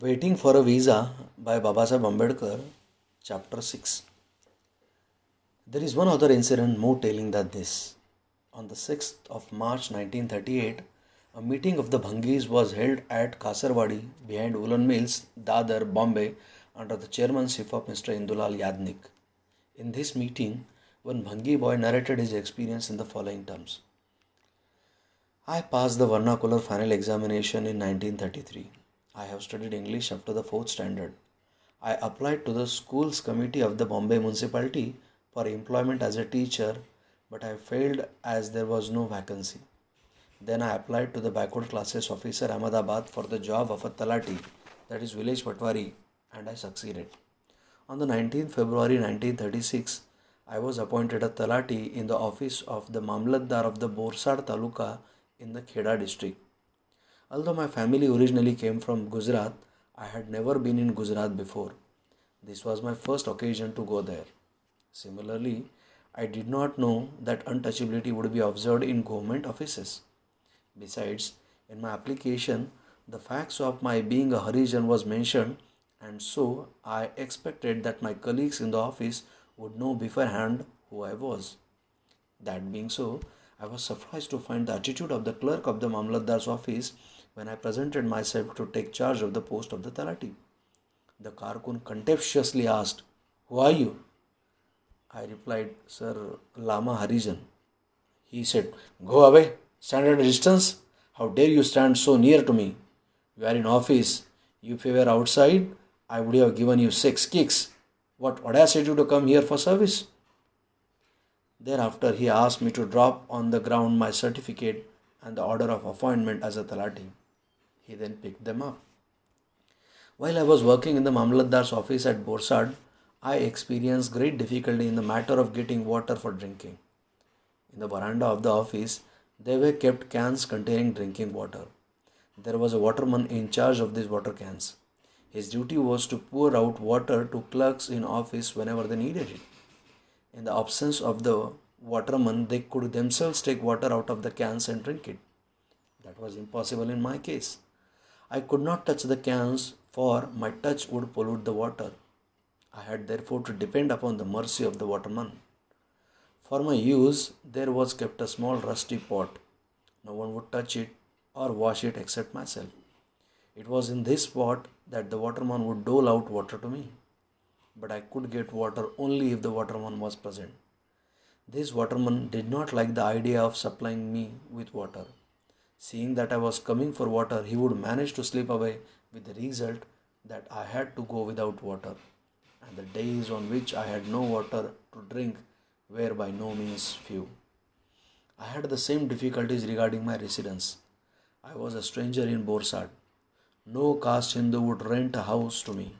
Waiting for a Visa by Babasaheb Ambedkar, Chapter 6. There is one other incident more telling than this. On the 6th of March 1938, a meeting of the Bhangis was held at Kasarwadi behind Woolen Mills, Dadar, Bombay, under the chairmanship of Mr. Indulal Yadnik. In this meeting, one Bhangi boy narrated his experience in the following terms. I passed the vernacular final examination in 1933. I have studied English up to the fourth standard. I applied to the schools committee of the Bombay municipality for employment as a teacher, but I failed as there was no vacancy. Then I applied to the backward classes officer Ahmedabad for the job of a talati, that is village patwari, and I succeeded. On the 19th February 1936, I was appointed a talati in the office of the Mamlatdar of the Borsad Taluka in the Kheda district. Although my family originally came from Gujarat, I had never been in Gujarat before. This was my first occasion to go there. Similarly, I did not know that untouchability would be observed in government offices. Besides, in my application, the facts of my being a Harijan was mentioned, and so I expected that my colleagues in the office would know beforehand who I was. That being so, I was surprised to find the attitude of the clerk of the Mamlatdar's office when I presented myself to take charge of the post of the Talati. The Karkun contemptuously asked, Who are you? I replied, Sir Lama Harijan. He said, Go away, stand at a distance. How dare you stand so near to me? You are in office. If you were outside, I would have given you six kicks. What audacity to come here for service? Thereafter, he asked me to drop on the ground my certificate and the order of appointment as a talati. He then picked them up. While I was working in the Mamlatdar's office at Borsad, I experienced great difficulty in the matter of getting water for drinking. In the veranda of the office, there were kept cans containing drinking water. There was a waterman in charge of these water cans. His duty was to pour out water to clerks in office whenever they needed it. In the absence of the waterman, they could themselves take water out of the cans and drink it. That was impossible in my case. I could not touch the cans, for my touch would pollute the water. I had therefore to depend upon the mercy of the waterman. For my use, there was kept a small rusty pot. No one would touch it or wash it except myself. It was in this pot that the waterman would dole out water to me. But I could get water only if the waterman was present. This waterman did not like the idea of supplying me with water. Seeing that I was coming for water, he would manage to slip away with the result that I had to go without water. And the days on which I had no water to drink were by no means few. I had the same difficulties regarding my residence. I was a stranger in Borsad. No caste Hindu would rent a house to me.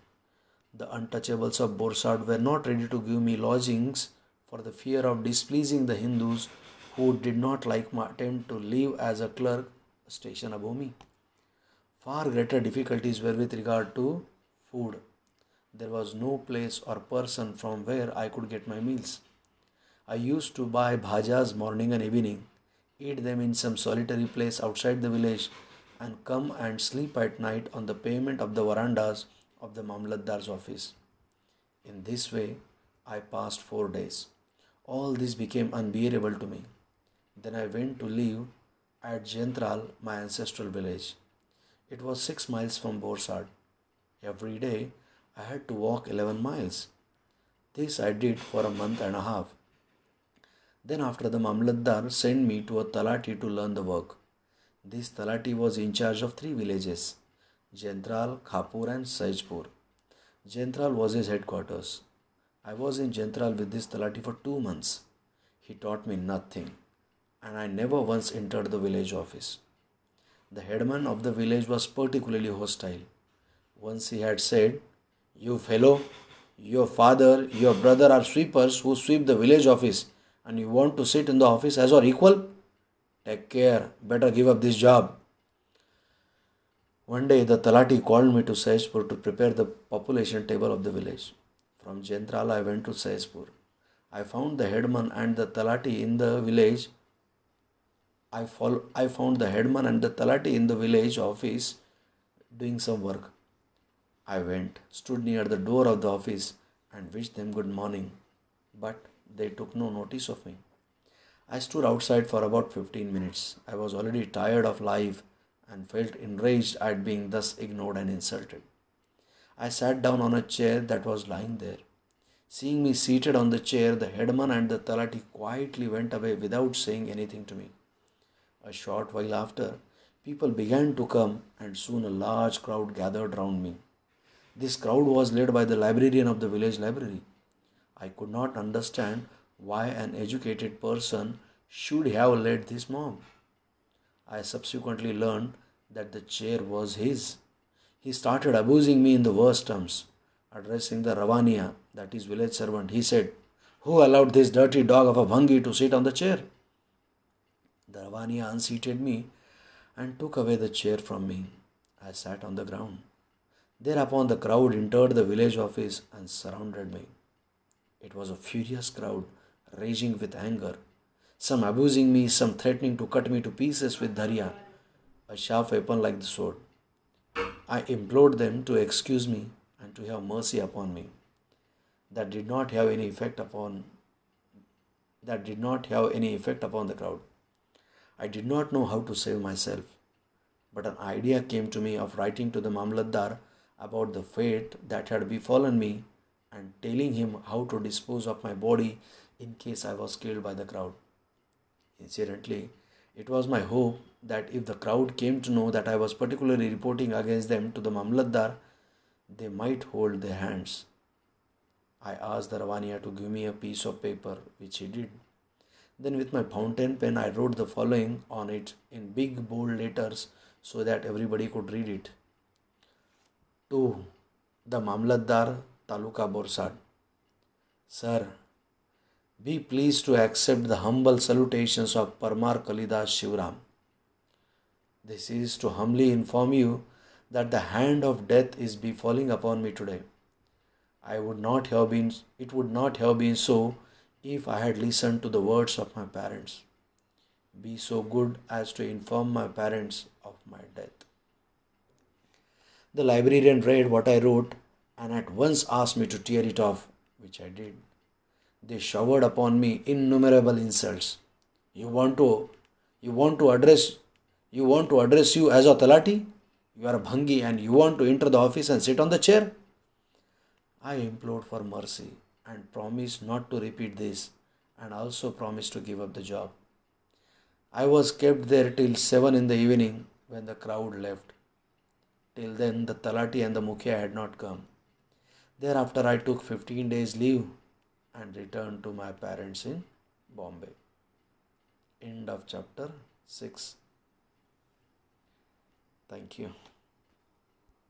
The untouchables of Borsad were not ready to give me lodgings for the fear of displeasing the Hindus who did not like my attempt to live as a clerk station above me. Far greater difficulties were with regard to food. There was no place or person from where I could get my meals. I used to buy bhajas morning and evening, eat them in some solitary place outside the village, and come and sleep at night on the pavement of the verandas of the Mamlatdar's office. In this way, I passed four days. All this became unbearable to me. Then I went to live at Jentral, my ancestral village. It was six miles from Borsad. Every day I had to walk 11 miles. This I did for a month and a half. Then, after the Mamlatdar sent me to a Talati to learn the work. This Talati was in charge of three villages Jentral, Khapur, and Saijpur. Jentral was his headquarters. I was in Jentral with this Talati for two months. He taught me nothing, and I never once entered the village office. The headman of the village was particularly hostile. Once he had said, You fellow, your father, your brother are sweepers who sweep the village office, and you want to sit in the office as our equal? Take care, better give up this job. One day the Talati called me to Saijpur to prepare the population table of the village. From Jentral I went to Saijpur. I found the headman and the Talati in the village. I, follow, I found the headman and the Talati in the village office doing some work. I went, stood near the door of the office, and wished them good morning, but they took no notice of me. I stood outside for about 15 minutes. I was already tired of life and felt enraged at being thus ignored and insulted. I sat down on a chair that was lying there. Seeing me seated on the chair, the headman and the talati quietly went away without saying anything to me. A short while after, people began to come, and soon a large crowd gathered round me. This crowd was led by the librarian of the village library. I could not understand why an educated person should have led this mob. I subsequently learned that the chair was his. He started abusing me in the worst terms. Addressing the Ravaniya, that is village servant, he said, Who allowed this dirty dog of a Bhangi to sit on the chair? The Ravaniya unseated me and took away the chair from me. I sat on the ground. Thereupon the crowd entered the village office and surrounded me. It was a furious crowd, raging with anger, some abusing me, some threatening to cut me to pieces with dharia, a sharp weapon like the sword. I implored them to excuse me and to have mercy upon me. That did not have any effect upon that did not have any effect upon the crowd. I did not know how to save myself, but an idea came to me of writing to the Mamlatdar about the fate that had befallen me and telling him how to dispose of my body in case I was killed by the crowd. Incidentally, it was my hope that if the crowd came to know that I was particularly reporting against them to the Mamlatdar, they might hold their hands. I asked the Ravaniya to give me a piece of paper, which he did. Then, with my fountain pen, I wrote the following on it in big bold letters so that everybody could read it. To the Mamlatdar Taluka Borsad. Sir, be pleased to accept the humble salutations of Parmar Kalidas Shivram. This is to humbly inform you that the hand of death is befalling upon me today. I would not have been it would not have been so if I had listened to the words of my parents. Be so good as to inform my parents of my death. The librarian read what I wrote and at once asked me to tear it off, which I did. They showered upon me innumerable insults. You want to you want to address you want to address you as a talati? You are a bhangi and you want to enter the office and sit on the chair? I implored for mercy and promised not to repeat this and also promised to give up the job. I was kept there till 7 in the evening when the crowd left. Till then, the Talati and the Mukhya had not come. Thereafter, I took 15 days' leave and returned to my parents in Bombay. End of chapter 6. Thank you.